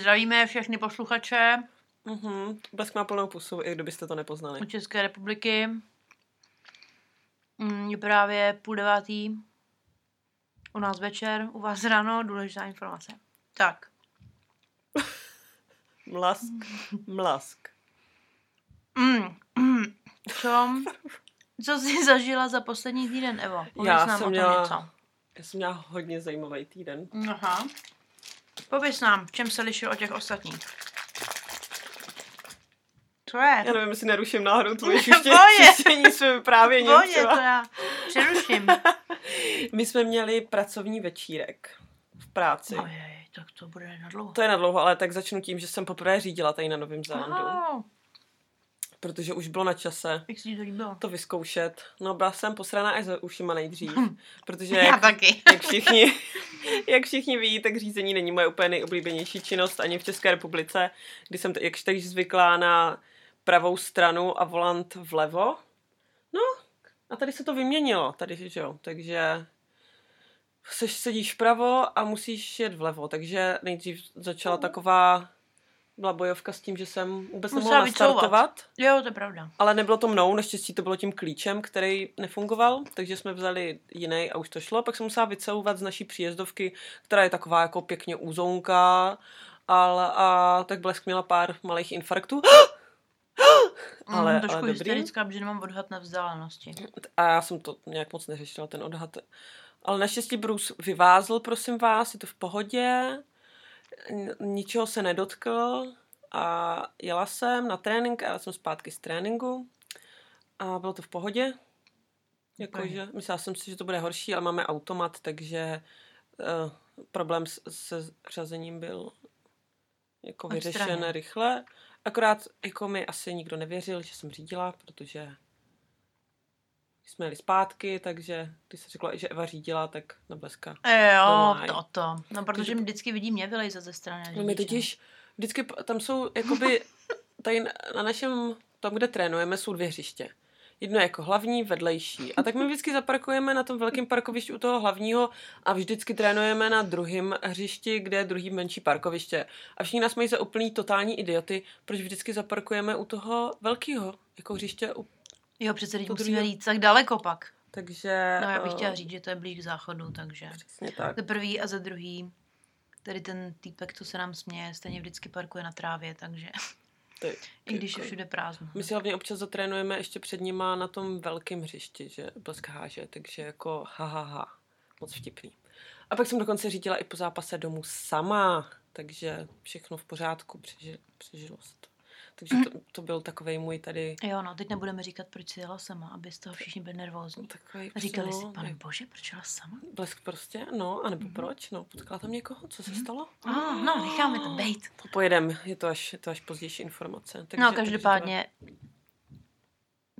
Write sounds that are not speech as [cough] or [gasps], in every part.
Zdravíme všechny posluchače Mhm. Blesk má plnou pusu, i kdybyste to nepoznali. u České republiky. Mm, Je právě půl devátý. U nás večer, u vás ráno, důležitá informace. Tak, [laughs] Mlask, mlask. mm, mm, co, co jsi zažila za poslední týden, Evo? Já nám jsem o tom měla- něco. Já jsem měla hodně zajímavý týden. Aha. Pověz nám, v čem se lišil od těch ostatních. Co je? Já nevím, jestli neruším náhodou tvoje [laughs] čištění svým vyprávěním Pohodě, to třeba. já přeruším. [laughs] My jsme měli pracovní večírek v práci. Ojej, tak to bude na dlouho. To je na dlouho, ale tak začnu tím, že jsem poprvé řídila tady na Novém Zélandu. Aha, Protože už bylo na čase jak se ti to líbilo? to vyzkoušet. No byla jsem posraná až za ušima nejdřív. [laughs] Protože Já jak, taky. jak všichni, [laughs] jak všichni ví, tak řízení není moje úplně nejoblíbenější činnost ani v České republice, kdy jsem t- jakž teď zvyklá na pravou stranu a volant vlevo. No, a tady se to vyměnilo, tady, že jo, takže seš, sedíš vpravo a musíš jet vlevo, takže nejdřív začala taková byla bojovka s tím, že jsem vůbec Musela nemohla nastartovat. Jo, to je pravda. Ale nebylo to mnou, naštěstí to bylo tím klíčem, který nefungoval, takže jsme vzali jiný a už to šlo. Pak jsem musela vycouvat z naší příjezdovky, která je taková jako pěkně úzonka, ale a tak Blesk měla pár malých infarktů. ale, [gasps] Ale, ale trošku dobrý. hysterická, protože nemám odhad na vzdálenosti. A já jsem to nějak moc neřešila, ten odhad. Ale naštěstí Bruce vyvázl, prosím vás, je to v pohodě, ničeho se nedotkl a jela jsem na trénink a jela jsem zpátky z tréninku a bylo to v pohodě. Jakože, myslela jsem si, že to bude horší, ale máme automat, takže uh, problém s, se řazením byl jako vyřešen rychle. Akorát jako mi asi nikdo nevěřil, že jsem řídila, protože jsme jeli zpátky, takže když se řekla, že Eva řídila, tak na bleska. Jo, Normálně. to to. No, protože mi vždycky vidí mě vylejzat ze strany. No my totiž vždycky tam jsou, jakoby, [laughs] tady na- na našem, tam, kde trénujeme, jsou dvě hřiště. Jedno je jako hlavní, vedlejší. A tak my vždycky zaparkujeme na tom velkém parkovišti u toho hlavního a vždycky trénujeme na druhém hřišti, kde je druhý menší parkoviště. A všichni nás mají za úplný totální idioty, proč vždycky zaparkujeme u toho velkého jako hřiště. u- Jo, přece teď musíme jít tak daleko pak. Takže... No, já bych eh, chtěla říct, že to je blíž k záchodu, takže. Přesně tak. Za prvý a za druhý, tady ten týpek, co se nám směje, stejně vždycky parkuje na trávě, takže Ty, [laughs] i když je jako- všude prázdno. My si hlavně občas zatrénujeme ještě před nima na tom velkém hřišti, že blesk háže, takže jako ha, ha, ha. Moc vtipný. A pak jsem dokonce řídila i po zápase domů sama, takže všechno v pořádku, přeži, přežilo se to. Takže to, to byl takový můj tady Jo, no, teď nebudeme říkat, proč jsi jela sama, aby z toho všichni byli nervózní. takový A říkali no, si, pane jak bože, proč jela sama? Blesk prostě, no, anebo proč, no, potkala tam někoho, co se stalo? Ah, no, necháme to bejt. To pojedem, je to až, je to až pozdější informace. Takže, No, takže každopádně,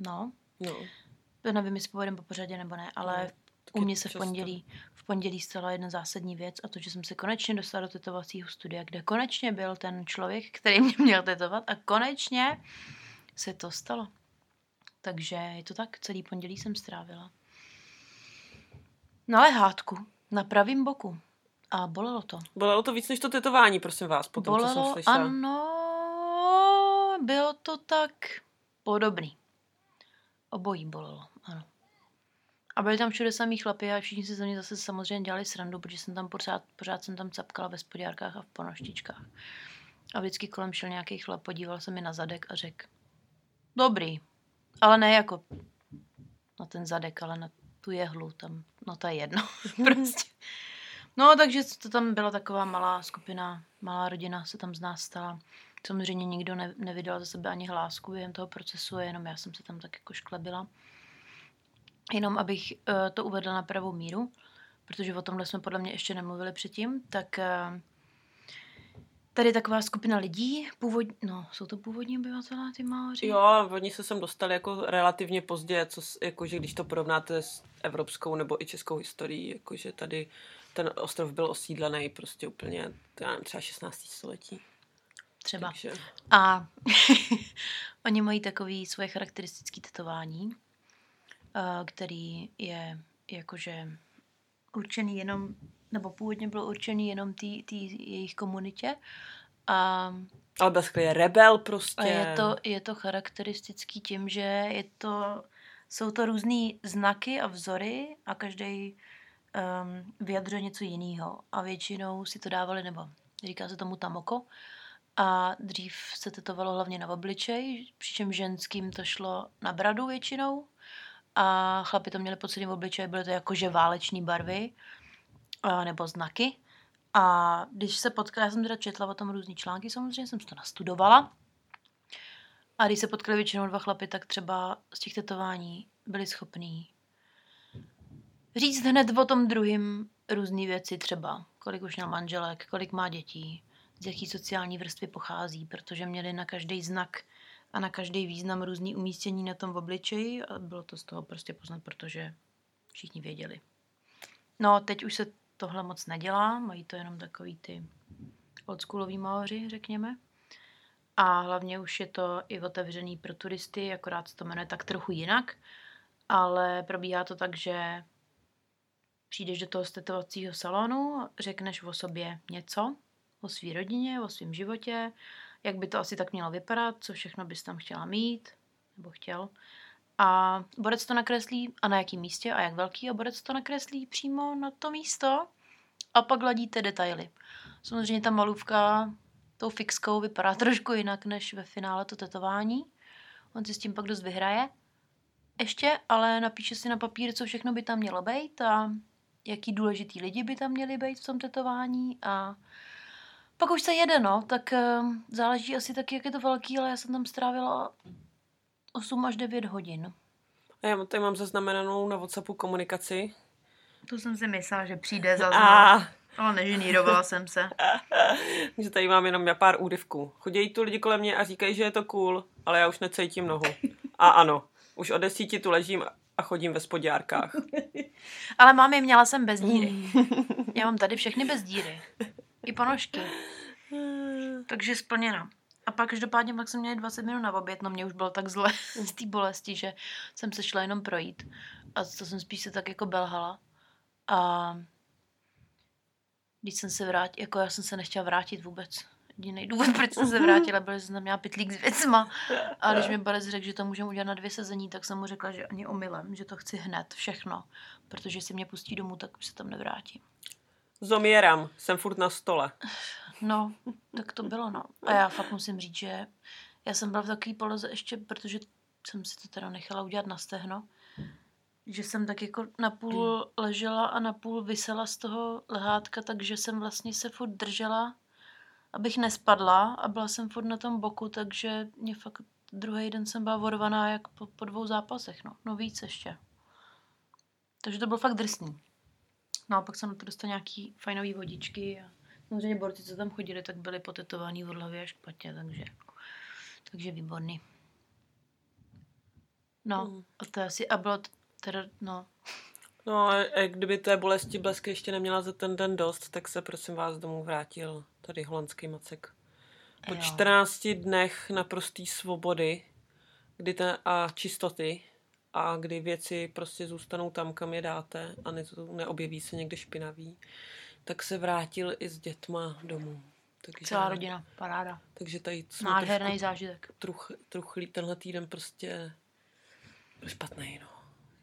no, to- No, to nevím, jestli pojedeme po pořadě nebo ne, ale No, u mě se v pondělí, v pondělí stala jedna zásadní věc a to, že jsem se konečně dostala do tetovacího studia, kde konečně byl ten člověk, který mě měl tetovat a konečně se to stalo. Takže je to tak, celý pondělí jsem strávila. Na lehátku, na pravém boku. A bolelo to. Bolelo to víc než to tetování, prosím vás, po tom, co jsem bolelo, slyšela. ano, bylo to tak podobný. Obojí bolelo, ano. A byli tam všude samý chlapi a všichni si ze mě zase samozřejmě dělali srandu, protože jsem tam pořád, pořád jsem tam capkala ve spodňárkách a v ponoštičkách. A vždycky kolem šel nějaký chlap, podíval se mi na zadek a řekl, dobrý, ale ne jako na ten zadek, ale na tu jehlu, tam, no to je jedno, [laughs] prostě. No, takže to tam byla taková malá skupina, malá rodina se tam z nás stala. Samozřejmě nikdo ne, nevydal za sebe ani hlásku během toho procesu, jenom já jsem se tam tak jako šklebila. Jenom abych uh, to uvedla na pravou míru, protože o tomhle jsme podle mě ještě nemluvili předtím, tak uh, tady je taková skupina lidí, původ, no, jsou to původní obyvatelé, ty Maoři? Jo, oni se sem dostali jako relativně pozdě, co, jakože když to porovnáte s evropskou nebo i českou historií, jakože tady ten ostrov byl osídlený prostě úplně, já nevím, třeba 16. století. Třeba. Takže, A [laughs] oni mají takový svoje charakteristické tetování, eh, který je jakože určený jenom, nebo původně bylo určený jenom té jejich komunitě A, Ale Blesk je rebel prostě. a je, to, je to charakteristický tím, že je to, jsou to různé znaky a vzory a každý um, vyjadřuje něco jiného. A většinou si to dávali, nebo říká se tomu tamoko, a dřív se tetovalo hlavně na obličej, přičemž ženským to šlo na bradu většinou a chlapi to měli po celém obličeji, byly to jakože váleční barvy a, nebo znaky. A když se potkala, já jsem teda četla o tom různý články, samozřejmě jsem to nastudovala. A když se potkali většinou dva chlapy, tak třeba z těch tetování byli schopní říct hned o tom druhým různé věci třeba. Kolik už měl manželek, kolik má dětí, z jaký sociální vrstvy pochází, protože měli na každý znak a na každý význam různý umístění na tom v obličeji a bylo to z toho prostě poznat, protože všichni věděli. No, teď už se tohle moc nedělá, mají to jenom takový ty oldschoolový maoři, řekněme. A hlavně už je to i otevřený pro turisty, akorát se to jmenuje tak trochu jinak, ale probíhá to tak, že přijdeš do toho tetovacího salonu, řekneš o sobě něco, o své rodině, o svém životě, jak by to asi tak mělo vypadat, co všechno bys tam chtěla mít, nebo chtěl. A borec to nakreslí a na jakém místě a jak velký a borec to nakreslí přímo na to místo a pak ladíte detaily. Samozřejmě ta malůvka tou fixkou vypadá [laughs] trošku jinak než ve finále to tetování. On si s tím pak dost vyhraje. Ještě, ale napíše si na papír, co všechno by tam mělo být a jaký důležitý lidi by tam měli být v tom tetování a pak už se jede, no, tak uh, záleží asi taky, jak je to velký, ale já jsem tam strávila 8 až 9 hodin. A já tady mám zaznamenanou na WhatsAppu komunikaci. To jsem si myslela, že přijde za A Ale neženírovala jsem se. [laughs] že tady mám jenom já pár úryvků. Chodí tu lidi kolem mě a říkají, že je to cool, ale já už necítím nohu. A ano, už od desíti tu ležím a chodím ve spodňárkách. [laughs] Ale mámi, měla jsem bez díry. Já mám tady všechny bez díry. [laughs] I ponožky. Takže splněno. A pak každopádně pak jsem měla 20 minut na oběd, no mě už bylo tak zle [laughs] z té bolesti, že jsem se šla jenom projít. A to jsem spíš se tak jako belhala. A když jsem se vrátila, jako já jsem se nechtěla vrátit vůbec. Jediný důvod, proč jsem se vrátila, byl, že jsem tam měla pitlík s věcma. A když mi Borec řekl, že to můžeme udělat na dvě sezení, tak jsem mu řekla, že ani omylem, že to chci hned, všechno. Protože si mě pustí domů, tak už se tam nevrátím. Zomírám, jsem furt na stole. [sighs] No, tak to bylo, no. A já fakt musím říct, že já jsem byla v takové poloze ještě, protože jsem si to teda nechala udělat na stehno, že jsem tak jako napůl ležela a napůl vysela z toho lehátka, takže jsem vlastně se furt držela, abych nespadla a byla jsem furt na tom boku, takže mě fakt druhý den jsem byla vorvaná jak po, po dvou zápasech, no. No víc ještě. Takže to bylo fakt drsný. No a pak jsem na to dostala nějaký fajnový vodičky a samozřejmě borci, co tam chodili, tak byli potetovaný od hlavy až k patě, takže, takže výborný. No, Mm. a to je asi, a bylo teda, no, No a a kdyby té bolesti blesky ještě neměla za ten den dost, tak se prosím vás domů vrátil tady holandský macek. Po Jo. 14 dnech naprostý svobody kdy ten, a čistoty a kdy věci prostě zůstanou tam, kam je dáte a ne, neobjeví se někde špinavý, tak se vrátil i s dětma domů. Takže, celá rodina, paráda. Takže tady jsme Nádherný trošku zážitek. truch, truchlí tenhle týden prostě špatný, no.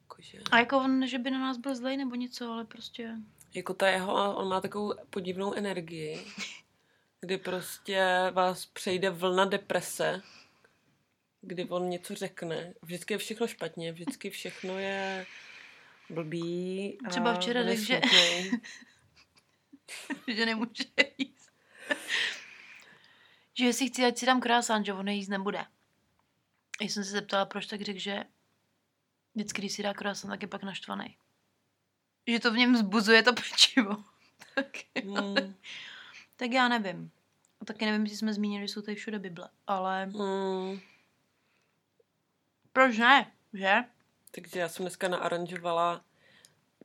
Jakože, A jako on, že by na nás byl zlej nebo něco, ale prostě, jako ta jeho, on má takovou podivnou energii, [laughs] kdy prostě vás přejde vlna deprese, kdy on něco řekne. Vždycky je všechno špatně, vždycky všechno je blbý. a Třeba včera řekl, že- [laughs] že nemůže jíst. že jestli chci, ať si dám krásán, že on jíst nebude. Já jsem se zeptala, proč tak řekl, že vždycky, když si dá krásán, tak je pak naštvaný. Že to v něm zbuzuje to pečivo. [laughs] tak, Hmm, tak já nevím. A taky nevím, jestli jsme zmínili, že jsou tady všude Bible. Ale hmm. Proč ne, že? Takže já jsem dneska naaranžovala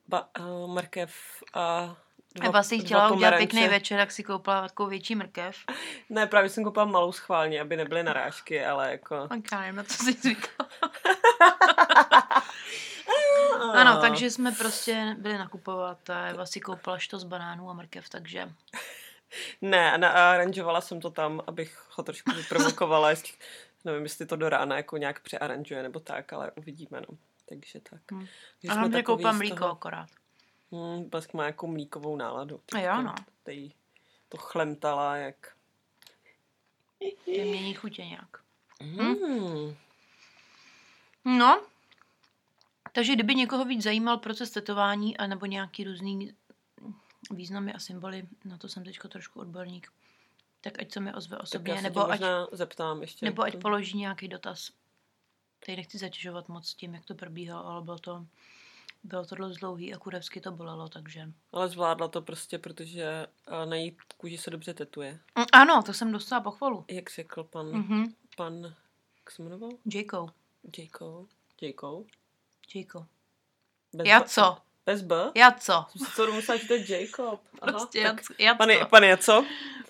ba, uh, mrkev a dva, Eva si dva chtěla udělat pěkný večer, tak si koupila takovou větší mrkev. [laughs] Ne, právě jsem koupila malou schválně, aby nebyly narážky, ale jako... Tak já nevím, na co jsi zvykla. [laughs] Ano, takže jsme prostě byli nakupovat a Eva si koupila što z banánů a mrkev, takže Ne, naaranžovala jsem to tam, abych ho trošku vyprovokovala, [laughs] jestli, nevím, jestli to do rána jako nějak přearanžuje nebo tak, ale uvidíme, no. Takže tak. Hmm. Takže A koupám z mlíko toho- akorát. Hmm, má jako mlíkovou náladu. A jo, no. Tady to chlemtala jak... Je mění chutě nějak. Hmm. No, takže kdyby někoho víc zajímal proces tetování a nebo nějaký různý významy a symboly, na to jsem teďko trošku odborník, tak ať se mi ozve Tak osobně, já se nebo ať, možná zeptám ještě. nebo ať položí nějaký dotaz. Teď nechci zatěžovat moc tím, jak to probíhalo, ale bylo to, bylo to dost dlouhý a kurevsky to bolelo, takže... Ale zvládla to prostě, protože eh, na její kůži se dobře tetuje. Mm, Ano, to jsem dostala pochvalu. Jak řekl pan, Mhm. pan, jak se jmenoval? Jayko. Jayko. Jayko. Jayko. Bez Já co? Bez B? Já co? Jsem si to musela čítat Jacob. Aha, Prostě tak, Jac- Jacko. pane, Jaco.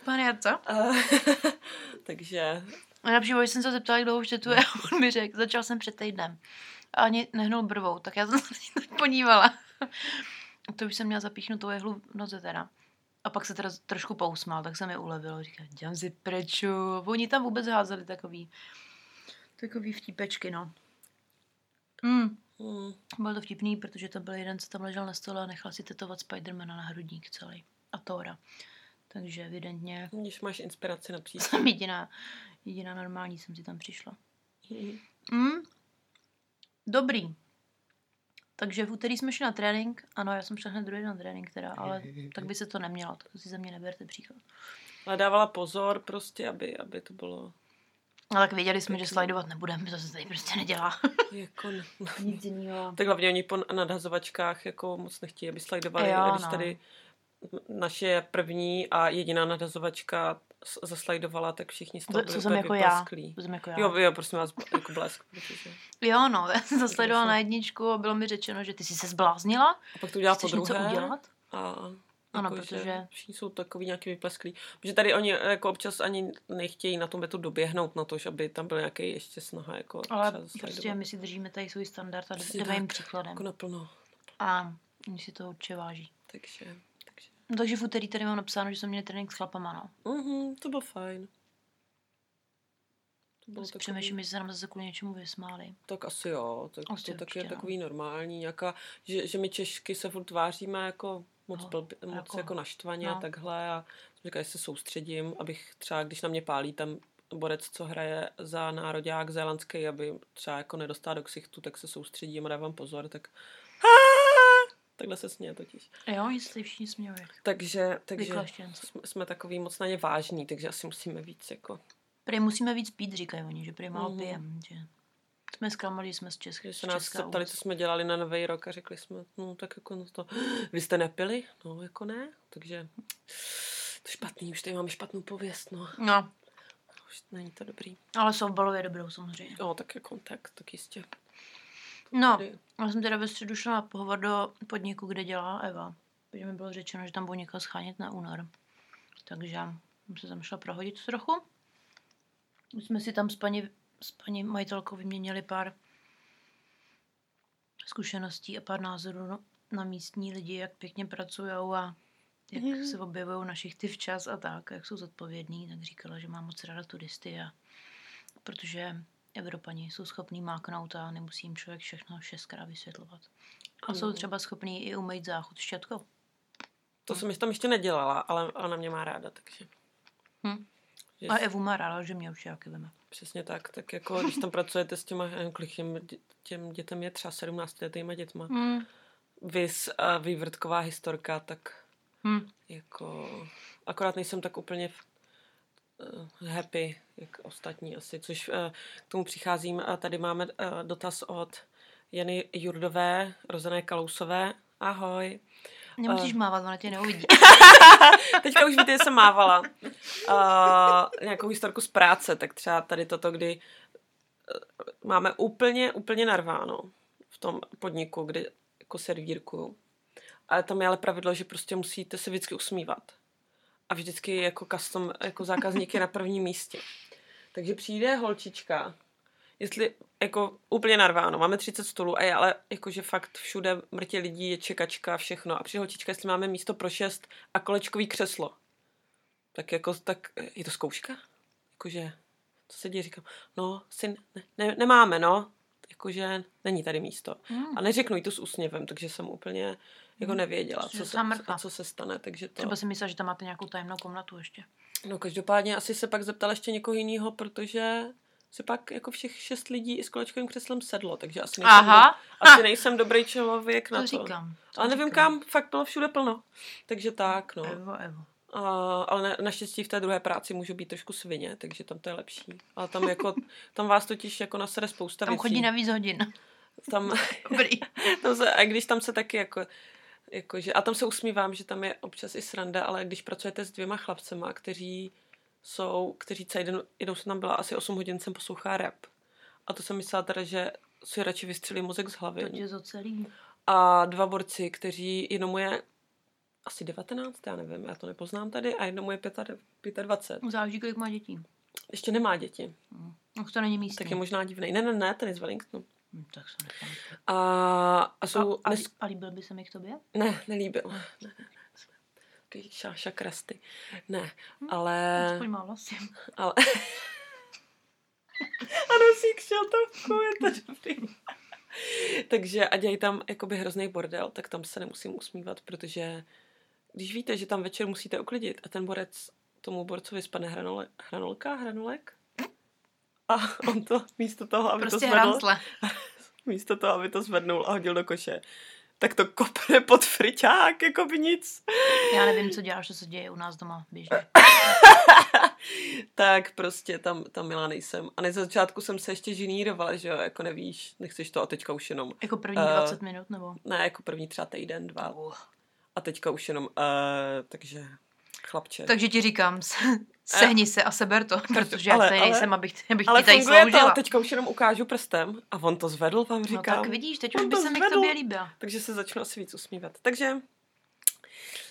Pane Jaco? Uh, [laughs] takže Nejlepší bylo, že jsem se zeptala, jak dlouho už tetuje a [laughs] on mi řekl, začal jsem před týdnem. A ani nehnul brvou, tak já jsem se tak [laughs] podívala. to už jsem měla zapíchnutou jehlu v noze teda. A pak se teda trošku pousmál, tak se mi ulevilo. Říká, dělám si preču. Oni tam vůbec házeli takový, takový vtípečky, no. Mm, hmm, bylo to vtipný, protože to byl jeden, co tam ležel na stole a nechal si tetovat Spidermana na hrudník celý. A Tora. Takže evidentně když máš inspiraci na příště. jsem jediná, jediná normální jsem si tam přišla. Mhm. Mm. Dobrý. Takže v úterý jsme šli na trénink. Ano, já jsem šla hned druhý den na trénink teda, ale tak by se to nemělo, tak si ze mě neberte příklad. Ale dávala pozor prostě, aby, aby to bylo No tak věděli jsme, že slajdovat nebudeme, to se tady prostě nedělá. [laughs] jako... ne- [laughs] Nic jiného. Tak hlavně oni po nadhazovačkách jako moc nechtějí, aby slajdovali. Jo, když no. tady naše první a jediná nadhazovačka zaslajdovala, tak všichni z toho To, byli co jsem jako já. vyplesklí. Jsem jako já. Jo, jo, prosím vás, jako blesk. Protože... Jo, no, já jsem zasledovala na jedničku a bylo mi řečeno, že ty jsi se zbláznila. A pak to udělala po Chceš něco druhé. udělat? A Ano, jako, že protože- všichni jsou takový nějaký vyplesklí. Protože tady oni jako občas ani nechtějí na tom betu doběhnout na to, že aby tam byl nějaký ještě snaha jako Ale prostě my si držíme tady svůj standard a Přesně jdeme jim příkladem. Jako naplno. A oni si to určitě váží. Takže, takže. No, takže v úterý tady mám napsáno, že jsme měli trénink s chlapama, no. Mhm, to bylo fajn. To bylo Si takový, přemýšlím, že se nám zase kvůli něčemu vysmáli. tak asi jo, tak Asi to tak určitě, je no. takový normální, nějaká, že, že my Češky se furt tváříme jako moc, No, blbě, moc jako- jako, naštvaně a no. takhle a jsem říkala, že se soustředím, abych třeba, když na mě pálí tam borec, co hraje za nároďák zélandský, aby třeba jako nedostal do ksichtu, tak se soustředím a dávám pozor, tak takhle se směje totiž. Jo, oni se tady všichni směli. Takže, takže jsme, jsme takový moc na ně vážní, takže asi musíme víc jako, Prý musíme víc pít, říkají oni, že prý málo Mhm. pijem. Že jsme zklamali, jsme z České. že se nás zeptali, co jsme dělali na Nový rok a řekli jsme, no tak jako no to, [gasps] vy jste nepili? No jako ne, takže to je špatný, už tady máme špatnou pověst, no. No, Už není to dobrý. ale softballu je dobrou samozřejmě. No, tak jako tak, tak jistě. No, Tady. já jsem teda ve středu šla na pohovor do podniku, kde dělá Eva. Protože mi bylo řečeno, že tam budou někoho schánět na únor. Takže jsem se tam šla prohodit trochu. My jsme si tam s paní, s paní majitelkou vyměnili pár zkušeností a pár názorů na místní lidi, jak pěkně pracují a jak Mhm. se objevují na šichty včas a tak, jak jsou zodpovědní, tak říkala, že má moc ráda turisty a protože Evropani jsou schopní máknout a nemusí jim člověk všechno šestkrát vysvětlovat. A jsou Ano. třeba schopní i umýt záchod šťatkou. To jsem tam ještě nedělala, ale ona mě má ráda, takže. Hm. Že A Evu má ráda, že mě určitě taky veme. Přesně tak, tak jako když tam pracujete s těma, kolik těm, dě- těm dětem je třeba 17 letýma dětma, Hm. vys a vývrtková historka, tak Hm. jako, akorát nejsem tak úplně uh, happy, jak ostatní asi, což uh, k tomu přicházím. A tady máme uh, dotaz od Jany Jurdové, rozené Kalousové. Ahoj. Nemusíš mávat, ona tě neuvidí. [laughs] Teďka už víte, že jsem mávala uh, nějakou historku z práce, tak třeba tady toto, kdy uh, máme úplně, úplně narváno v tom podniku, kde jako servírkuju. Ale tam je ale pravidlo, že prostě musíte se vždycky usmívat. A vždycky jako custom, jako zákazník je na prvním místě. Takže přijde holčička, jestli jako úplně narváno, máme 30 stolů a je ale jakože fakt všude mrtě lidí, je čekačka, všechno. A přijde holčička, jestli máme místo pro šest a kolečkový křeslo. Tak jako, tak je to zkouška? Jakože, co se děje, říkám, no, syn, ne, ne, nemáme, no, jakože není tady místo. Hmm. A neřeknu jí to s úsměvem, takže jsem úplně jako nevěděla, Prostě co se, zamrkla. co se stane, takže to... Třeba si myslela, že tam máte nějakou tajemnou komnatu ještě. No každopádně asi se pak zeptal ještě někoho jiného, protože se pak jako všech šest lidí i s kolečkovým křeslem sedlo, takže asi nejsem, Aha. do, asi nejsem dobrý člověk na To to. říkám. To Ale nevím říkám. kam, fakt bylo všude plno. Takže tak, no. Evo, evo. A, ale na, naštěstí v té druhé práci můžu být trošku svině, takže tam to je lepší. Ale tam jako, [laughs] tam vás totiž jako nasere spousta Tam věcí. chodí na víc hodin. Tam, [laughs] Dobrý. [laughs] tam se, a když tam se taky jako, jako že, a tam se usmívám, že tam je občas i sranda, ale když pracujete s dvěma chlapcema, kteří jsou, kteří celý den, jednou jsem tam byla asi 8 hodin, jsem poslouchá rap. A to jsem myslela teda, že si radši vystřelí mozek z hlavy. To tě zocelí. A dva borci, kteří jednomu je asi 19, já nevím, já to nepoznám tady, a jednomu je 25. 25. Záleží, kolik má dětí. Ještě nemá děti, No, to není místní. tak je možná divný. Ne, ne, ne, ten je z Wellingtonu. Hm, tak se nepamatuju. A, a jsou... A, a, nes... a líbil by se mi k tobě? Ne, nelíbil. Ne, ne, ne. Takový šáša krasty. Ne, ale... Aspoň má vlasy. ale... [laughs] a nosí kšeltovku, je to dobrý. Takže a dělají tam jakoby hrozný bordel, tak tam se nemusím usmívat, protože když víte, že tam večer musíte uklidit a ten borec tomu borcovi spadne hranole, hranolka, hranolek a on to místo toho, aby Prostě to zvedl, [laughs] místo toho, aby to zvednul a hodil do koše, tak to kopne pod friťák, jako by nic. Já nevím, co děláš, co se děje u nás doma běžně. [laughs] tak prostě tam, tam milá nejsem. A na začátku jsem se ještě ženírovala, že jo, jako nevíš, nechceš to a teďka už jenom, Jako první Eh, 20 minut, nebo? ne, jako první třeba týden, dva. A teďka už jenom, uh, takže chlapče. Takže ti říkám, [laughs] s- sehni se a seber to, [laughs] protože Ale- já tady ale- nejsem, abych, abych ale ti tady sloužila. to, teďka už jenom ukážu prstem a on to zvedl, vám no říkám. tak vidíš, teď už by se mi k tobě líbila. Takže se začnu asi víc usmívat. Takže,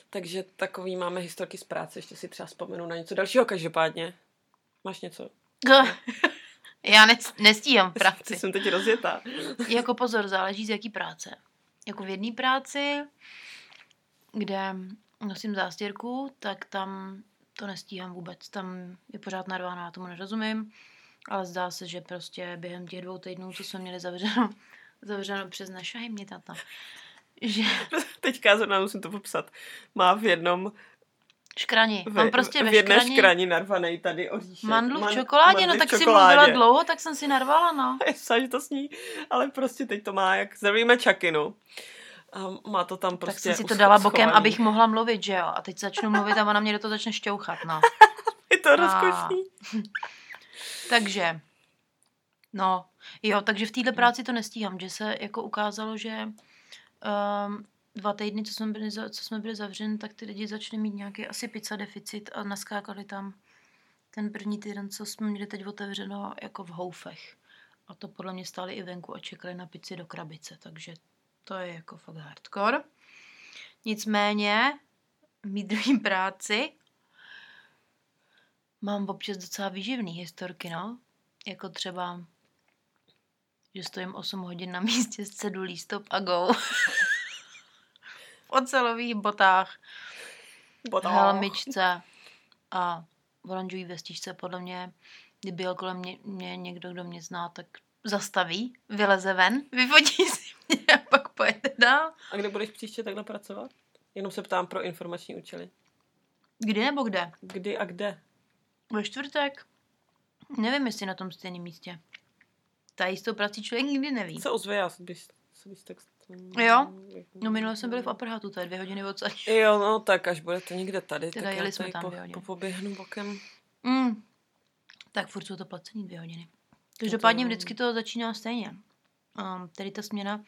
takže takový máme historky z práce, ještě si třeba vzpomenu na něco dalšího každopádně. Máš něco? [laughs] Já ne, nestíhám práci. jsem teď rozjetá. Jako pozor, záleží z jaký práce. Jako v jedné práci, kde nosím zástěrku, tak tam to nestíhám vůbec. Tam je pořád narvána, já tomu nerozumím. Ale zdá se, že prostě během těch dvou týdnů, co jsme měli zavřeno, [laughs] zavřeno přes našaj mě tata, že [laughs] Teďka zrovna musím to popsat. Má v jednom škrani. ve, Mám prostě v ve jedné škrani, škrani narvaný tady oříšek. mandlu v Man- čokoládě, no mandly v tak si čokoládě. mluvila dlouho, tak jsem si narvala, no. [laughs] Já že to sní, ale prostě teď to má jak zdravíme čakinu. A má to tam Tak prostě jsem si to dala bokem, schovaný. abych mohla mluvit, že jo. A teď začnu mluvit a ona mě do toho začne šťouchat, no. [laughs] Je to rozkošný. [laughs] Takže, no, jo, takže v této práci to nestíhám, že se jako ukázalo, že um, dva týdny, co jsme, byli, co jsme byli zavřeni, tak ty lidi začali mít nějaký asi pizza deficit a naskákali tam ten první týden, co jsme měli teď otevřeno, jako v houfech. A to podle mě stáli i venku a čekali na pici do krabice, takže to je jako fakt hardcore. Nicméně, v mý druhý práci mám občas docela výživný historky, no. Jako třeba, že stojím 8 hodin na místě s cedulí stop a go. v ocelových botách, Botách. helmičce a oranžový vestičce. Podle mě, kdyby jel kolem mě, mě někdo, kdo mě zná, tak zastaví, vyleze ven, vyfotí si mě a pojede dál. A kde budeš příště takhle pracovat? Jenom se ptám pro informační účely. Kdy nebo kde? Kdy a kde? Ve čtvrtek? Nevím, jestli na tom stejném místě. Tady s tou prací člověk nikdy neví. Se ozve, já bych, se bych tak... Jo? No minule jsem byli v Aperhatu, to je dvě hodiny od Jo, no tak až budete někde tady, Teda tak jeli já jsme tam po, dvě hodiny. bokem. Mm. Tak furt jsou to placení dvě hodiny. Každopádně to- vždycky to začíná stejně. Um, tedy ta směna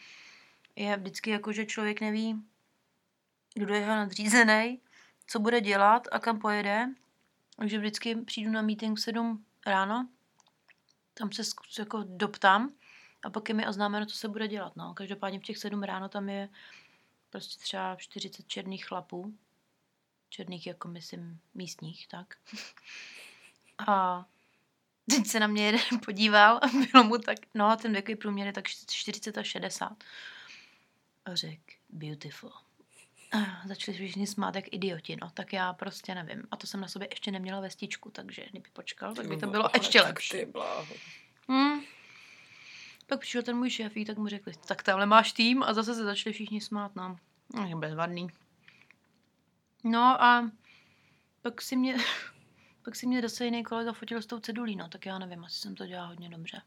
je vždycky jako, že člověk neví, kdo je jeho nadřízený, co bude dělat a kam pojede. Takže vždycky přijdu na meeting v 7 ráno, tam se jako doptám a pak je mi oznámeno, co se bude dělat. No. Každopádně v těch 7 ráno tam je prostě třeba 40 černých chlapů. Černých jako myslím místních, tak. [laughs] A teď se na mě jeden [laughs] podíval a bylo mu tak, no ten věkový průměr je tak 40 až 60. A řekl, beautiful. Ah, Začali všichni smát jak idioti, no. Tak já prostě nevím. A to jsem na sobě ještě neměla vestičku, takže kdyby počkal, tak by to bylo Ale ještě lepší. Ty bláho. Hmm. Pak přišel ten můj šéfík, tak mu řekli, tak tamhle máš tým a zase se začali všichni smát nám. No, bezvadný. No a pak si mě, [laughs] pak si mě zase jiný kolega fotil s tou cedulí, no, tak já nevím, asi jsem to dělala hodně dobře.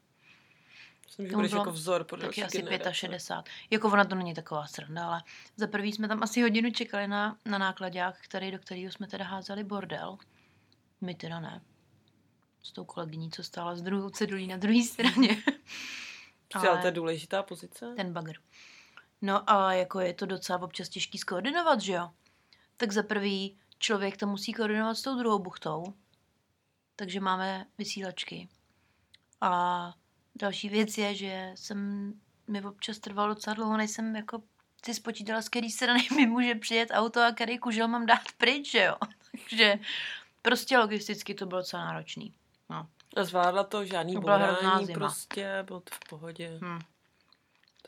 Myslím, že budeš bylo jako vzor pro Taky asi generace. 65. Jako ona to není taková sranda, ale za prvý jsme tam asi hodinu čekali na, na nákladák, který, do kterého jsme teda házeli bordel. My teda ne. S tou kolegyní, co stála s druhou cedulí na druhé straně. [laughs] Ale to je důležitá pozice. ten bagr. No a jako je to docela občas těžký skoordinovat, že jo? Tak za prvý člověk to musí koordinovat s tou druhou buchtou. Takže máme vysílačky. A další věc je, že jsem mi občas trvalo docela dlouho, než jsem jako si spočítala, z který strany mi může přijet auto a který kužel mám dát pryč, že jo? [laughs] Takže prostě logisticky to bylo docela náročný. No. A zvládla to žádný To bourání zima. prostě, bylo to v pohodě. Hm.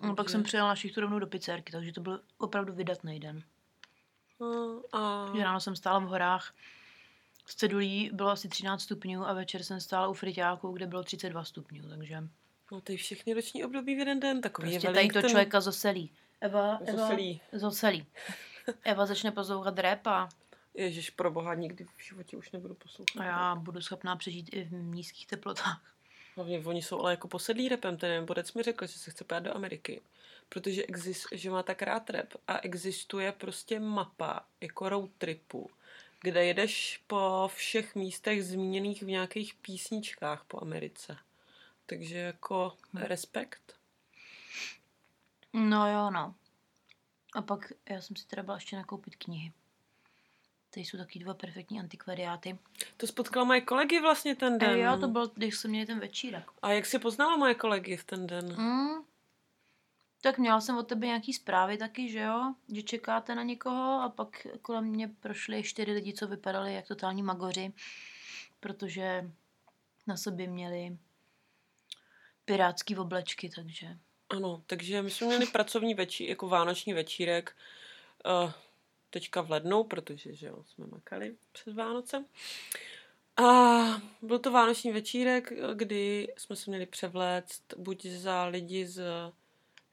No, pak jsem přijela na šichtu rovnou do pizzerky, takže to byl opravdu vydatný den. No, a... Že ráno jsem stála v horách, s cedulí bylo asi 13 stupňů a večer jsem stála u friťáku, kde bylo 32 stupňů, takže No ty všechny roční období v jeden den, takový prostě je tady to člověka zoselí. Eva, Eva, Zoselí. zoselí. [laughs] Eva začne poslouchat rap a, Ježiš, pro boha, nikdy v životě už nebudu poslouchat. a já budu schopná přežít i v nízkých teplotách. Hlavně oni jsou ale jako posedlí repem. Ten Borec mi řekl, že se chce pojít do Ameriky. Protože exist, že má tak rád rap a existuje prostě mapa jako road tripu, kde jedeš po všech místech zmíněných v nějakých písničkách po Americe. Takže jako Hm. respekt. No jo, no. A pak já jsem si teda byla ještě nakoupit knihy. Tady jsou taky dva perfektní antikvariáty. To spotkala moje kolegy vlastně ten den. E, jo, to byl, když jsme měli ten večírek. A jak jsi poznala moje kolegy v ten den? Mm. Tak měla jsem od tebe nějaký zprávy taky, že jo? Že čekáte na někoho a pak kolem mě prošli čtyři lidi, co vypadali jak totální magoři, protože na sobě měli pirátský oblečky, takže... Ano, takže my jsme měli pracovní večír, jako vánoční večírek uh, teďka v lednu, protože že jo, jsme makali přes Vánoce. A byl to vánoční večírek, eh, kdy jsme se měli převléct buď za lidi z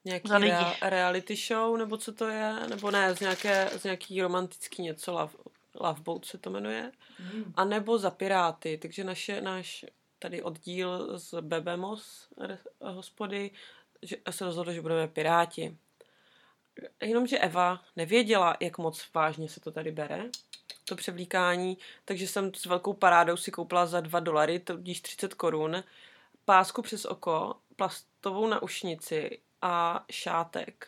nějaký Za lidi. rea- reality show, nebo co to je, nebo ne, z, nějaké, z nějaký romantický něco, love, love Boat se to jmenuje, a nebo za Piráty, takže naše, náš tady oddíl z Bebemos hospody že se rozhodl, že budeme Piráti. Jenomže Eva nevěděla, jak moc vážně se to tady bere, to převlíkání, takže jsem s velkou parádou si koupila za 2 dolary, tudíž 30 korun, pásku přes oko, plastovou naušnici a šátek.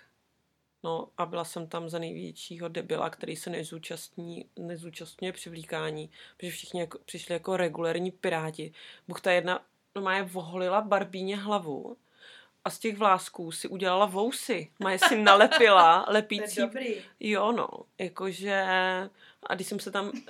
No a byla jsem tam za největšího debila, který se nezúčastní, nezúčastňuje přivlíkání, protože všichni jako, přišli jako regulérní piráti. Bůh ta jedna no má je voholila barbíně hlavu a z těch vlásků si udělala vousy. Maje si nalepila [laughs] lepící. dobrý. Jo, no, jakože... A když jsem se tam... [laughs]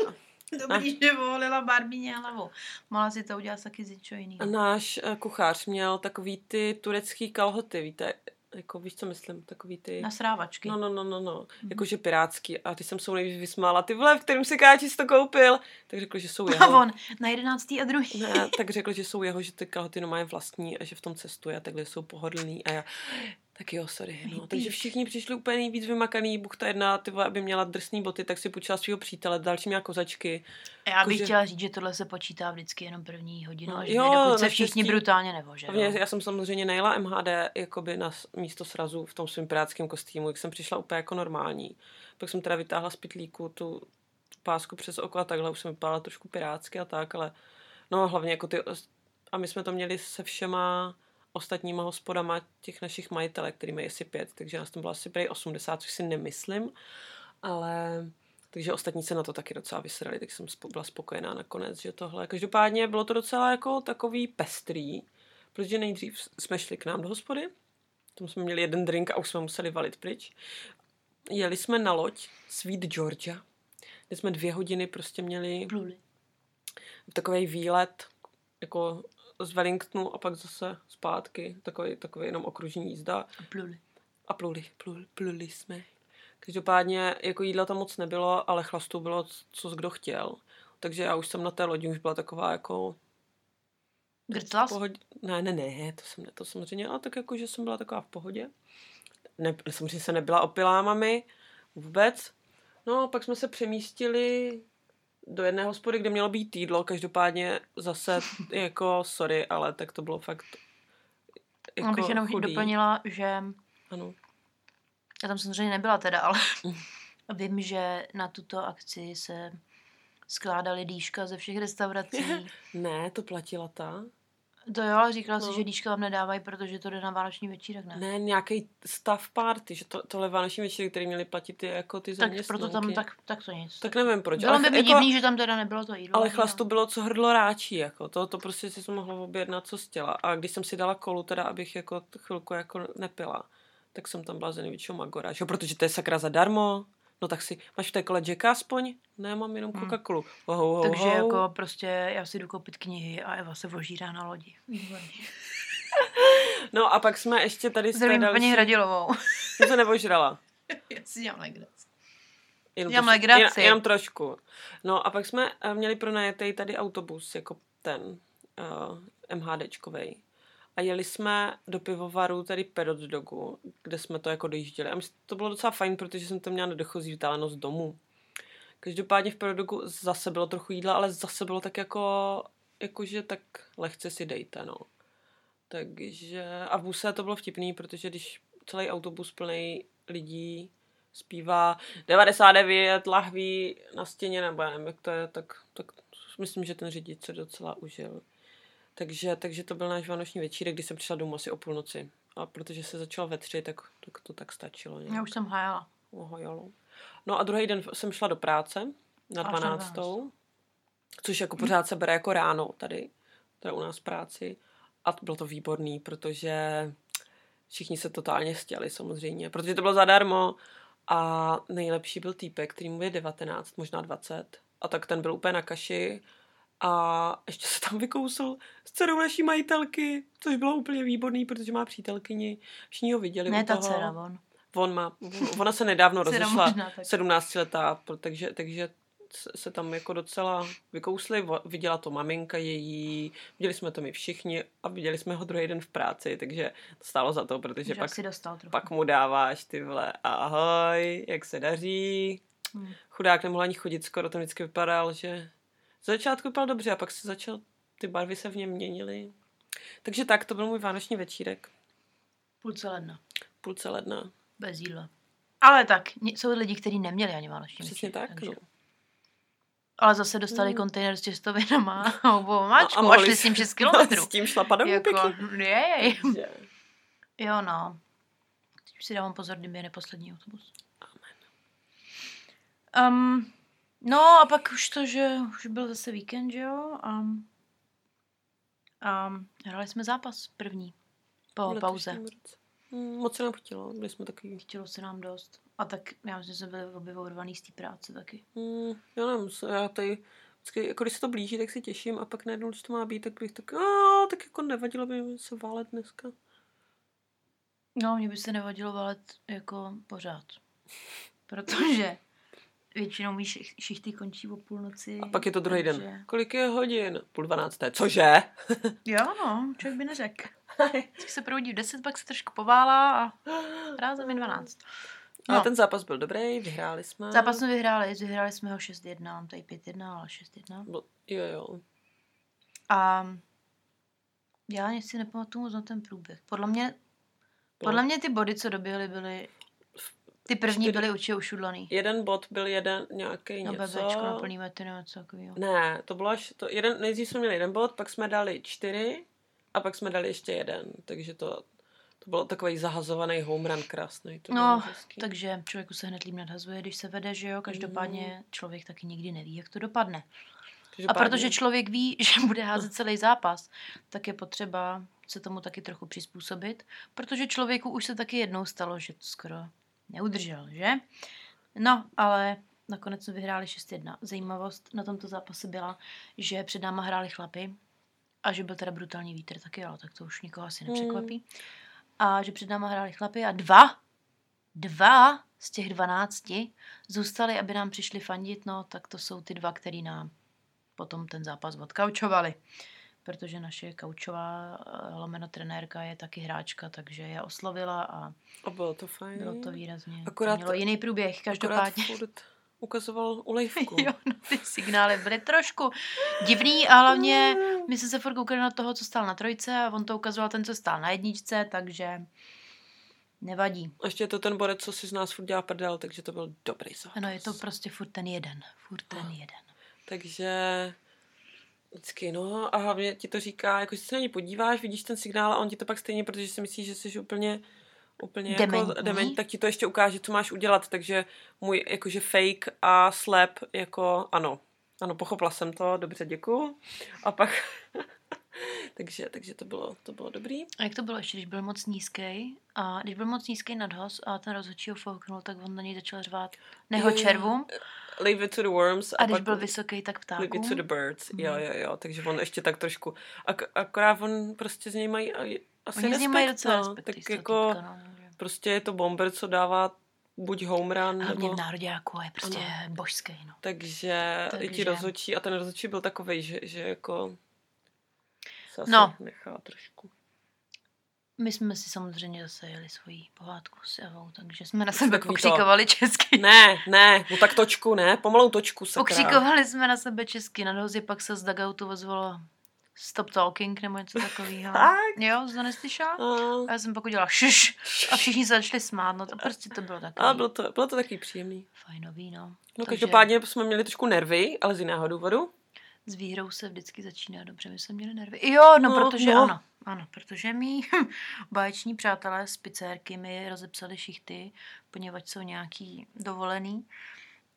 Dobrý, že volila Barbíně hlavu. Mohla si to udělat taky z jiného. Náš eh, kuchař měl takový ty turecký kalhoty, víte, jako víš, co myslím, takový ty... Na srávačky. No, no, no, no, no. Jakože pirátský. A ty jsem se mu nejvíc vysmála. Ty vole, v kterým si Káči to koupil? Tak řekl, že jsou A jeho. on na jedenáctý a druhý. Ne, tak řekl, že jsou jeho, že ty kalhoty no mají vlastní a že v tom cestuje a takhle jsou pohodlný. A já, tak jo, sorry. No. Takže všichni přišli úplně nejvíc vymakaný. Buchta jedna, ty aby měla drsný boty, tak si půjčila svého přítele, další měla kozačky. Já bych Jakože- chtěla říct, že tohle se počítá vždycky jenom první hodinu, No, až jo, dokud se všichni brutálně nevože. Já jsem samozřejmě nejela MHD jakoby na místo srazu v tom svém pirátském kostýmu, jak jsem přišla úplně jako normální. Pak jsem teda vytáhla z pytlíku tu pásku přes oko a takhle už jsem vypadala trošku pirátsky a tak, ale no hlavně jako ty, a my jsme to měli se všema ostatníma hospodama těch našich majitelek, který mají asi pět, takže nás tam bylo asi prej 80, což si nemyslím, ale takže ostatní se na to taky docela vysrali, tak jsem byla spokojená nakonec, že tohle. Každopádně bylo to docela jako takový pestrý, protože nejdřív jsme šli k nám do hospody, tam jsme měli jeden drink a už jsme museli valit pryč. Jeli jsme na loď Sweet Georgia, kde jsme dvě hodiny prostě měli Pluli. takový výlet jako z Wellingtonu a pak zase zpátky, takový, takový jenom okružní jízda A pluli. a pluli, pluli, pluli jsme. Každopádně jako jídla tam moc nebylo, ale chlastu bylo, co kdo chtěl. Takže já už jsem na té lodi už byla taková jako... Grclas? Pohodě. Ne, ne, ne, to jsem ne, to samozřejmě, ale tak jako, že jsem byla taková v pohodě. Ne, samozřejmě se nebyla opilá mami, vůbec. No, pak jsme se přemístili do jedné hospody, kde mělo být jídlo, každopádně zase [laughs] jako, sorry, ale tak to bylo fakt jako bych jenom chudý. doplnila, že ano. já tam samozřejmě nebyla teda, ale [laughs] vím, že na tuto akci se skládali dýška ze všech restaurací. [laughs] ne, to platila ta. To jo, ale říkala no. si, že dýška vám nedávají, protože to jde na vánoční večírek, ne? Ne, nějaký stav party, že to, tohle vánoční večírek, který měli platit ty, jako ty Tak proto tam, tak, tak to nic. Tak nevím proč. Bylo by mi jako, divný, že tam teda nebylo to jídlo. Ale chlastu bylo, co hrdlo ráčí, jako. To, to prostě si mohla objednat, co chtěla. A když jsem si dala kolu, teda, abych jako chvilku jako nepila, tak jsem tam byla za největšího magora, že? protože to je sakra zadarmo. No tak si, máš v té kole Jacka aspoň? Ne, mám jenom hmm. Coca-Colu. Oh, oh, oh, Takže jako prostě já si jdu koupit knihy a Eva se vožírá na lodi. [laughs] no a pak jsme ještě tady Zdravím další... paní Hradilovou. [laughs] Jsem se nevožrala. já si dělám legraci. Jenom, dělám legraci. Jen, jenom trošku. No a pak jsme eh, měli pronajetý tady autobus, jako ten uh, eh, MHDčkovej a jeli jsme do pivovaru, tady Perot Dogu, kde jsme to jako dojížděli. A myslím, to bylo docela fajn, protože jsem tam měla nedochozí vzdálenost domů. Každopádně v Perodogu zase bylo trochu jídla, ale zase bylo tak jako, jakože tak lehce si dejte, no. Takže, a v buse to bylo vtipný, protože když celý autobus plný lidí zpívá 99 lahví na stěně, nebo já nevím, jak to je, tak, tak myslím, že ten řidič se docela užil. Takže, takže to byl náš vánoční večírek, kdy jsem přišla domů asi o půlnoci. A protože se začalo ve tři, tak, tak to tak stačilo. Nějak. Já už jsem hajala. Ohojalo. No a druhý den jsem šla do práce na 12. Což jako pořád se bere jako ráno tady, tady u nás v práci. A bylo to výborný, protože všichni se totálně stěli samozřejmě, protože to bylo zadarmo a nejlepší byl týpek, který mu je 19, možná 20 a tak ten byl úplně na kaši a ještě se tam vykousl s dcerou naší majitelky, což bylo úplně výborný, protože má přítelkyni. Všichni ho viděli Ne, ta dcera, on. On má, ona se nedávno rozešla, 17 letá, takže, takže se tam jako docela vykousli, viděla to maminka její, viděli jsme to my všichni a viděli jsme ho druhý den v práci, takže to stálo za to, protože pak, dostal pak mu dáváš ty vole ahoj, jak se daří. Hmm. Chudák nemohl ani chodit skoro, to vždycky vypadal, že z začátku vypadal dobře a pak se začal, ty barvy se v něm měnily. Takže tak, to byl můj vánoční večírek. Půlce ledna. Půlce ledna. Bez jídla. Ale tak, jsou lidi, kteří neměli ani vánoční Přesně večírek. tak, takže... no. Ale zase dostali hmm. kontejner s těstovinama a [laughs] máčku [laughs] a, a šli s tím 6 [laughs] kilometrů. S tím šlapat jako, jej. Jo, no. Teď už si dávám pozor, kdyby je neposlední autobus. Amen. Um, No a pak už to, že už byl zase víkend, že jo? A, a hráli jsme zápas první po pauze. Hmm, moc se nám chtělo, byli jsme takový. Chtělo se nám dost. A tak já myslím, že jsme byli obě z té práce taky. Hmm, já nevím, já tady vždycky, jako když se to blíží, tak si těším a pak najednou, když to má být, tak bych tak, a, tak jako nevadilo by se válet dneska. No, mě by se nevadilo válet jako pořád. Protože Většinou víš, šichty končí o půlnoci. A pak je to druhý takže... den. Kolik je hodin? Půl dvanácté. Cože? [laughs] jo, no, člověk by neřekl. [laughs] Vždycky se proudí v deset, pak se trošku poválá a rázem je 12. No. A ten zápas byl dobrý, vyhráli jsme. Zápas jsme vyhráli, vyhráli jsme ho 6-1, tady 5-1, ale 6-1. Bo, jo, jo. A já si nepamatuju moc na ten průběh. Podle mě, podle mě ty body, co doběhly, byly ty první byly určitě ušudlaný. Jeden bod byl jeden nějaký no, něco. Bebečko na plný metr nebo něco takového. Ne, to bylo až, to jeden, nejdřív jsme měli jeden bod, pak jsme dali čtyři a pak jsme dali ještě jeden, takže to, to byl takový zahazovaný home run krásný. To no, takže člověku se hned líp nadhazuje, když se vede, že jo, každopádně mm. člověk taky nikdy neví, jak to dopadne. A protože člověk ví, [laughs] že bude házet celý zápas, tak je potřeba se tomu taky trochu přizpůsobit, protože člověku už se taky jednou stalo, že to skoro neudržel, že? No, ale nakonec jsme vyhráli 6-1. Zajímavost na tomto zápase byla, že před náma hráli chlapy a že byl teda brutální vítr taky, jo, tak to už nikoho asi nepřekvapí. A že před náma hráli chlapy a dva, dva z těch 12 zůstali, aby nám přišli fandit, no tak to jsou ty dva, který nám potom ten zápas odkaučovali. Protože naše kaučová eh, lomeno trenérka je taky hráčka, takže je oslovila a A bylo to fajn. bylo to výrazně. Akorát- Mělo jiný průběh, Akorát každopádně. furt ukazoval ulejvku. [laughs] Jo, no, ty signály byly trošku divný a hlavně my jsme se furt koukali na toho, co stál na trojce a on to ukazoval ten, co stál na jedničce, takže nevadí. A ještě je to ten borec, co si z nás furt dělá prdel, takže to byl dobrý zápas. Ano, je to prostě furt ten jeden. Furt ten jeden. Takže vždycky, no a hlavně ti to říká, jako že se na ně podíváš, vidíš ten signál a on ti to pak stejně, protože si myslíš, že jsi úplně úplně jako dement, tak ti to ještě ukáže, co máš udělat, takže můj jakože fake a slap jako ano, ano, pochopila jsem to, dobře, děkuju. A pak, [laughs] takže, takže to bylo, to bylo dobrý. A jak to bylo ještě, když byl moc nízký a když byl moc nízký nadhoz a ten rozhodčí ho fouknul, tak on na něj začal řvát neho červům Leave it to the worms. a když pak byl vysoký, tak Leave it to the birds. Jo, Mhm. jo, jo, takže on ještě tak trošku, ak- akorát on prostě z něj mají a- asi Oni z něj respekt, mají docela no. respekt. Tak jako, týpka, no, prostě je to bomber, co dává buď home run, Hlavně nebo... v národě jako je prostě Ano. božský. No. Takže, i ti Takže- rozhodčí, a ten rozhodčí byl takovej, že, že jako se asi No. nechá trošku. My jsme si samozřejmě zase jeli svoji pohádku s Evou, takže jsme na sebe Takový to- pokřikovali česky. Ne, ne, no tak točku, ne, pomalou točku, sakra. Pokřikovali jsme na sebe česky, na dohozi pak se z dugoutu ozvalo Stop talking nebo něco takového. [laughs] Tak? Jo, to neslyšela? A, A já jsem pak udělala šš a všichni se začali smát, no to prostě to bylo takový a bylo, to, bylo to takový příjemný. fajnový, no. No Takže každopádně jsme měli trošku nervy, ale z jiného důvodu. S výhrou se vždycky začíná dobře, my jsme měli nervy. Jo, no, No, protože no. ano, ano, protože mý [laughs] báječní přátelé z pizzérky mi rozepsali šichty, poněvadž jsou nějaký dovolený,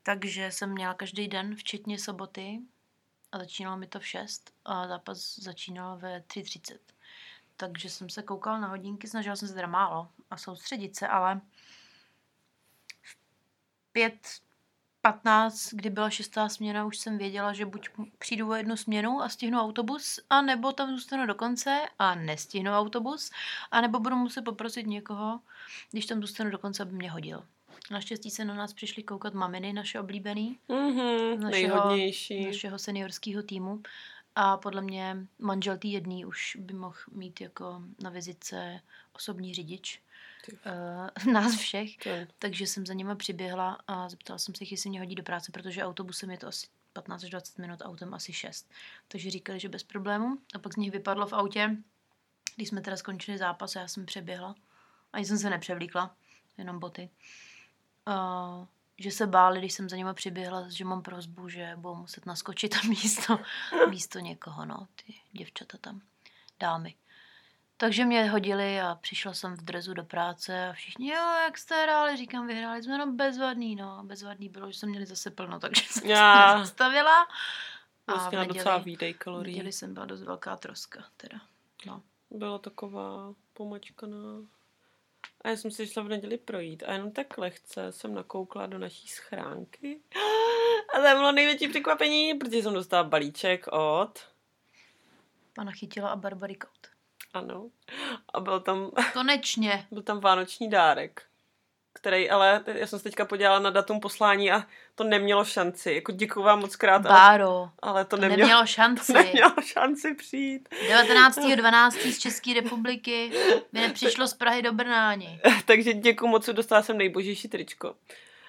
takže jsem měla každý den, včetně soboty, a začínalo mi to v 6 a zápas začínal ve 3.30. Takže jsem se koukala na hodinky, snažila jsem se teda málo a soustředit se, ale v 5.15, kdy byla šestá směna, už jsem věděla, že buď přijdu o jednu směnu a stihnu autobus, a nebo tam zůstanu do konce a nestihnu autobus, a nebo budu muset poprosit někoho, když tam zůstanu do konce, aby mě hodil. Naštěstí se na nás přišli koukat maminy, naše oblíbený, Mhm, Našeho- nejhodnější. našeho seniorského týmu. A podle mě manžel tý jedný už by mohl mít jako na vizitce osobní řidič Ty. uh, [laughs] nás všech. Ten. Takže jsem za nima přiběhla a zeptala jsem se jich, jestli mě hodí do práce, protože autobusem je to asi 15 až 20 minut, autem asi 6. Takže říkali, že bez problému. A pak z nich vypadlo v autě, když jsme teda skončili zápas a já jsem přeběhla. Ani jsem se nepřevlíkla, jenom boty. Uh, že se báli, když jsem za nima přiběhla, že mám prozbu, že budou muset naskočit tam místo, místo někoho, no, ty děvčata tam, dámy. Takže mě hodili a přišla jsem v drezu do práce a všichni, jo, jak jste hráli, říkám, vyhráli jsme, no bezvadný, no, bezvadný bylo, že jsme měli zase plno, takže jsem Já. se zastavila. A Vlastně na docela neděli, výdej v neděli jsem byla dost velká troska, teda. No. Byla taková pomačkaná. A já jsem si šla v neděli projít a jenom tak lehce jsem nakoukla do naší schránky. [gasps] A to bylo největší překvapení, protože jsem dostala balíček od... Pana chytila a Barbary Kout. Ano. A byl tam, Konečně. [laughs] byl tam vánoční dárek. Který ale, já jsem se teďka podívala na datum poslání a to nemělo šanci. Jako děkuju vám moc krát, ale, Báro, ale to, to nemělo, nemělo šanci. to nemělo šanci přijít. 19.12. z České republiky mi nepřišlo z Prahy do Brna ani. [laughs] Takže děkuju moc, dostala jsem nejbožější tričko.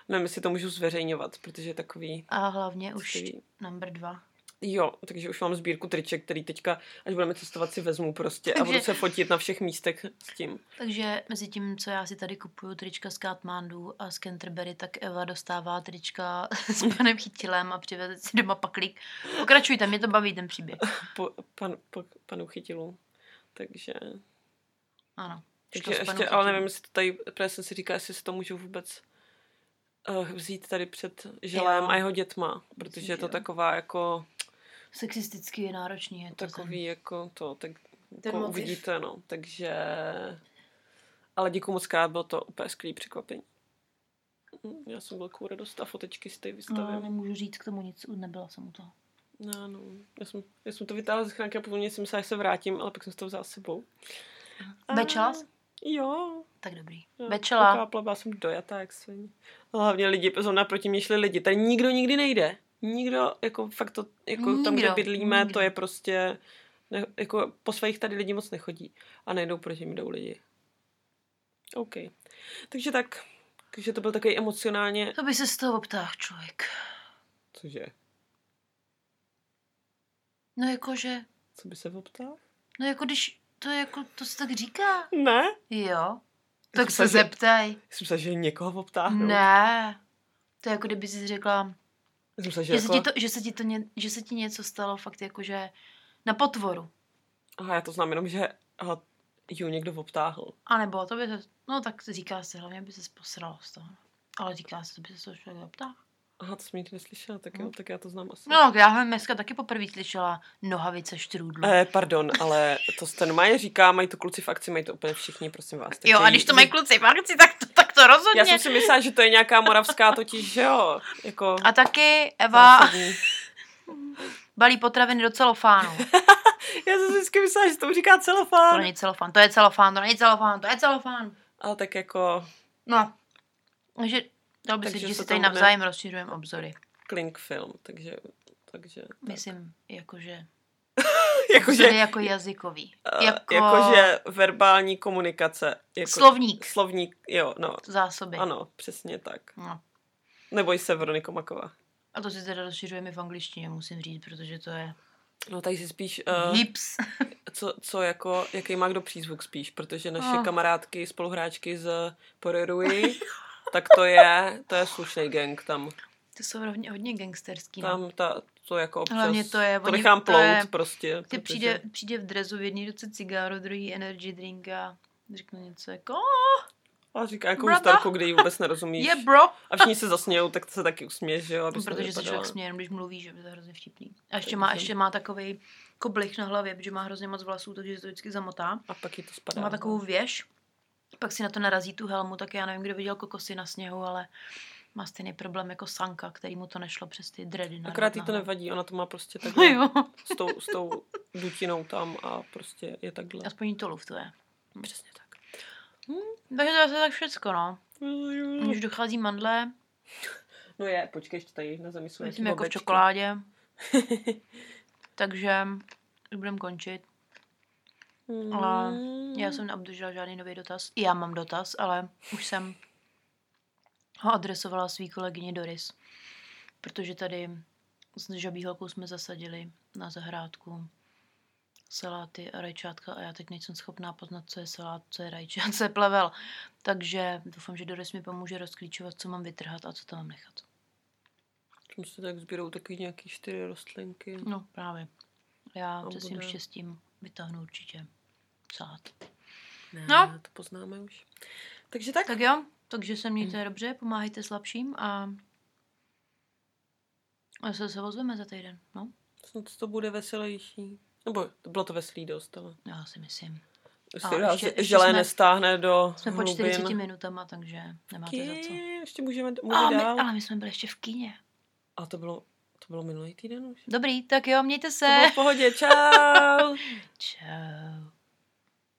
Nevím, jestli to můžu zveřejňovat, protože je takový... A hlavně už Skvělý. number dva. Jo, takže už mám sbírku triček, který teďka, až budeme cestovat, si vezmu prostě a Takže- budu se fotit na všech místech s tím. Takže mezi tím, co já si tady kupuju trička z Katmandu a z Canterbury, tak Eva dostává trička [laughs] s panem Chytilem a přiveze si doma paklík. Pokračujte, mě to baví ten příběh. Po, pan, po, panu chytilu. Takže, Ano. takže ještě, ale Chytilem. nevím, jestli to tady, protože jsem si říkala, jestli si to můžu vůbec uh, vzít tady před želem Jo. a jeho dětma, protože je to taková jako, Sexisticky je náročný. Je to takový jako to, tak Ten jako uvidíte, no, takže, ale děkuji moc krát, bylo to úplně skvělý překvapení. Mm, Já jsem velkou radost a fotečky si tady No, vystavím. nemůžu říct k tomu nic, nebyla jsem u toho. No, no. Já jsem, já jsem to vytáhla ze schránky a původně jsem myslela, že se vrátím, ale pak jsem si to vzala s sebou. Bečela jsi? Jo. Tak dobrý. Já Bečela. pokápla, byla jsem dojatá, jak svině. A Hlavně lidi, zrovna proti mě šli lidi. Tady nikdo nikdy nejde. Nikdo, jako fakt to, jako tam, kde Nikdo, bydlíme, nikdo. to je prostě, ne, jako po svých tady lidi moc nechodí. A nejdou proti mě jdou lidi. OK. Takže tak, takže to byl takový emocionálně, To by se z toho obtáhl člověk. cože, No jakože, co by se optal? no jako když, to je jako, to se tak říká. Ne? Jo. Tak jsem se se- zeptaj. Jsem myslel, že někoho obtáhnout. Ne. To je jako kdyby jsi řekla, Že, že se, jako... ti to, že, se ti to ně, že se ti něco stalo fakt jakože na potvoru. Aha, já to znám jenom, že aha, ju někdo obtáhl. A nebo to by se, no tak říká se, hlavně by se posralo z toho. Ale říká se, to by se toho člověk zeptal. Aha, to jsem nikdy neslyšela, tak jo, Hm. tak já to znám asi. No, já jsem dneska taky poprvé slyšela nohavice štrůdlu. Eh, pardon, ale to se normálně říká, mají to kluci v akci, mají to úplně všichni, prosím vás. jo, a když to jí- mají kluci v akci, tak to, tak to rozhodně. Já jsem si myslela, že to je nějaká moravská totiž, že jo, jako A taky Eva zásadní. [laughs] balí potraviny do celofánu. [laughs] Já jsem si vždycky myslela, že to říká To celofán. není celofán, to je celofán, to není celofán, to je celofán. Ale tak jako No. Takže dal by si, Takže že se si tady to navzájem rozšiřujeme obzory. klink film, takže, takže, tak. Myslím, jakože... [laughs] [laughs] jakože, jako jazykový. eh, Jako, jakože verbální komunikace. Jako, Slovník. Slovník, jo, no, zásoby. ano, přesně tak. No. Neboj se, Veronika Maková. A to si teda rozšiřujeme v angličtině, musím říct, protože to je No tady si spíš, uh, uh, hips. co, co jako, jaký má kdo přízvuk spíš, protože naše Oh. kamarádky, spoluhráčky z Poreruji, [laughs] tak to je, to je slušný gang tam. To jsou hodně, hodně gangsterský. No. Tam ta, to jako občas, Hlavně to je- to nechám plout je- prostě. Ty protože- přijde, přijde v drezu v jedné ruce cigáro, druhý energy drink a řeknu něco jako A říká jako starku, kdy jí vůbec nerozumíš. [laughs] je yeah, bro. A všichni se zasmějou, tak se taky usměješ, že jo, aby Protože se člověk směje, když mluví, že by to je hrozně vtipný. A ještě má, ještě má takový koblich na hlavě, protože má hrozně moc vlasů, takže se to vždycky zamotá. A pak jí to spadá. Má takovou věž, pak si na to narazí tu helmu, tak já nevím, kdo viděl kokosy na sněhu, ale má stejný problém jako Sanka, který mu to nešlo přes ty dready. na- Akorát jí to nevadí, ona to má prostě [laughs] takhle jo, s tou, s tou dutinou tam a prostě je takhle. aspoň jí to luftuje. Přesně tak. Takže to je asi tak všecko, no. Už dochází mandle, No je, počkej, ještě tady na zemi jsou myslím jako v čokoládě. [laughs] Takže už budeme končit. Ale Já jsem neobdržela žádný nový dotaz. Já mám dotaz, ale už jsem ho adresovala svý kolegyně Doris. Protože tady s žabí holkou jsme zasadili na zahrádku saláty a rajčátka a já teď nejsem schopná poznat, co je salát, co je rajčát, [laughs] co je plevel. Takže doufám, že Doris mi pomůže rozklíčovat, co mám vytrhat a co tam mám nechat. Tam se tak sbírou takový nějaký čtyři rostlinky. No právě. Já se svým štěstím vytáhnu určitě salát. Ne, No. to poznáme už. Takže tak. Tak jo, takže se mějte dobře, pomáhejte slabším a a se se ozveme za týden, no. Snad to bude veselější. Nebo bylo to veselý dost, ale Já si myslím. A dál ještě- ještě želé jsme- nestáhne do Jsme po hlubin. 40 minutama, takže nemáte za co. Ještě můžeme mluvit A my, dál. ale my jsme byli ještě v kině. A to bylo, to bylo minulý týden už. Dobrý, tak jo, mějte To se. bylo v pohodě, čau. [laughs] Čau.